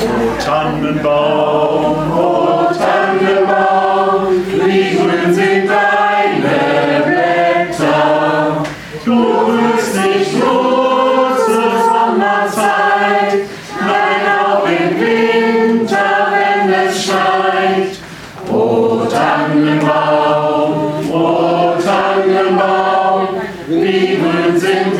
O Tannenbaum, o Tannenbaum, wie sind deine Blätter. Du wirst nicht rot zur Sommerzeit, nein, auch im Winter, wenn es scheint. O Tannenbaum, o Tannenbaum, fliegen sind deine Blätter.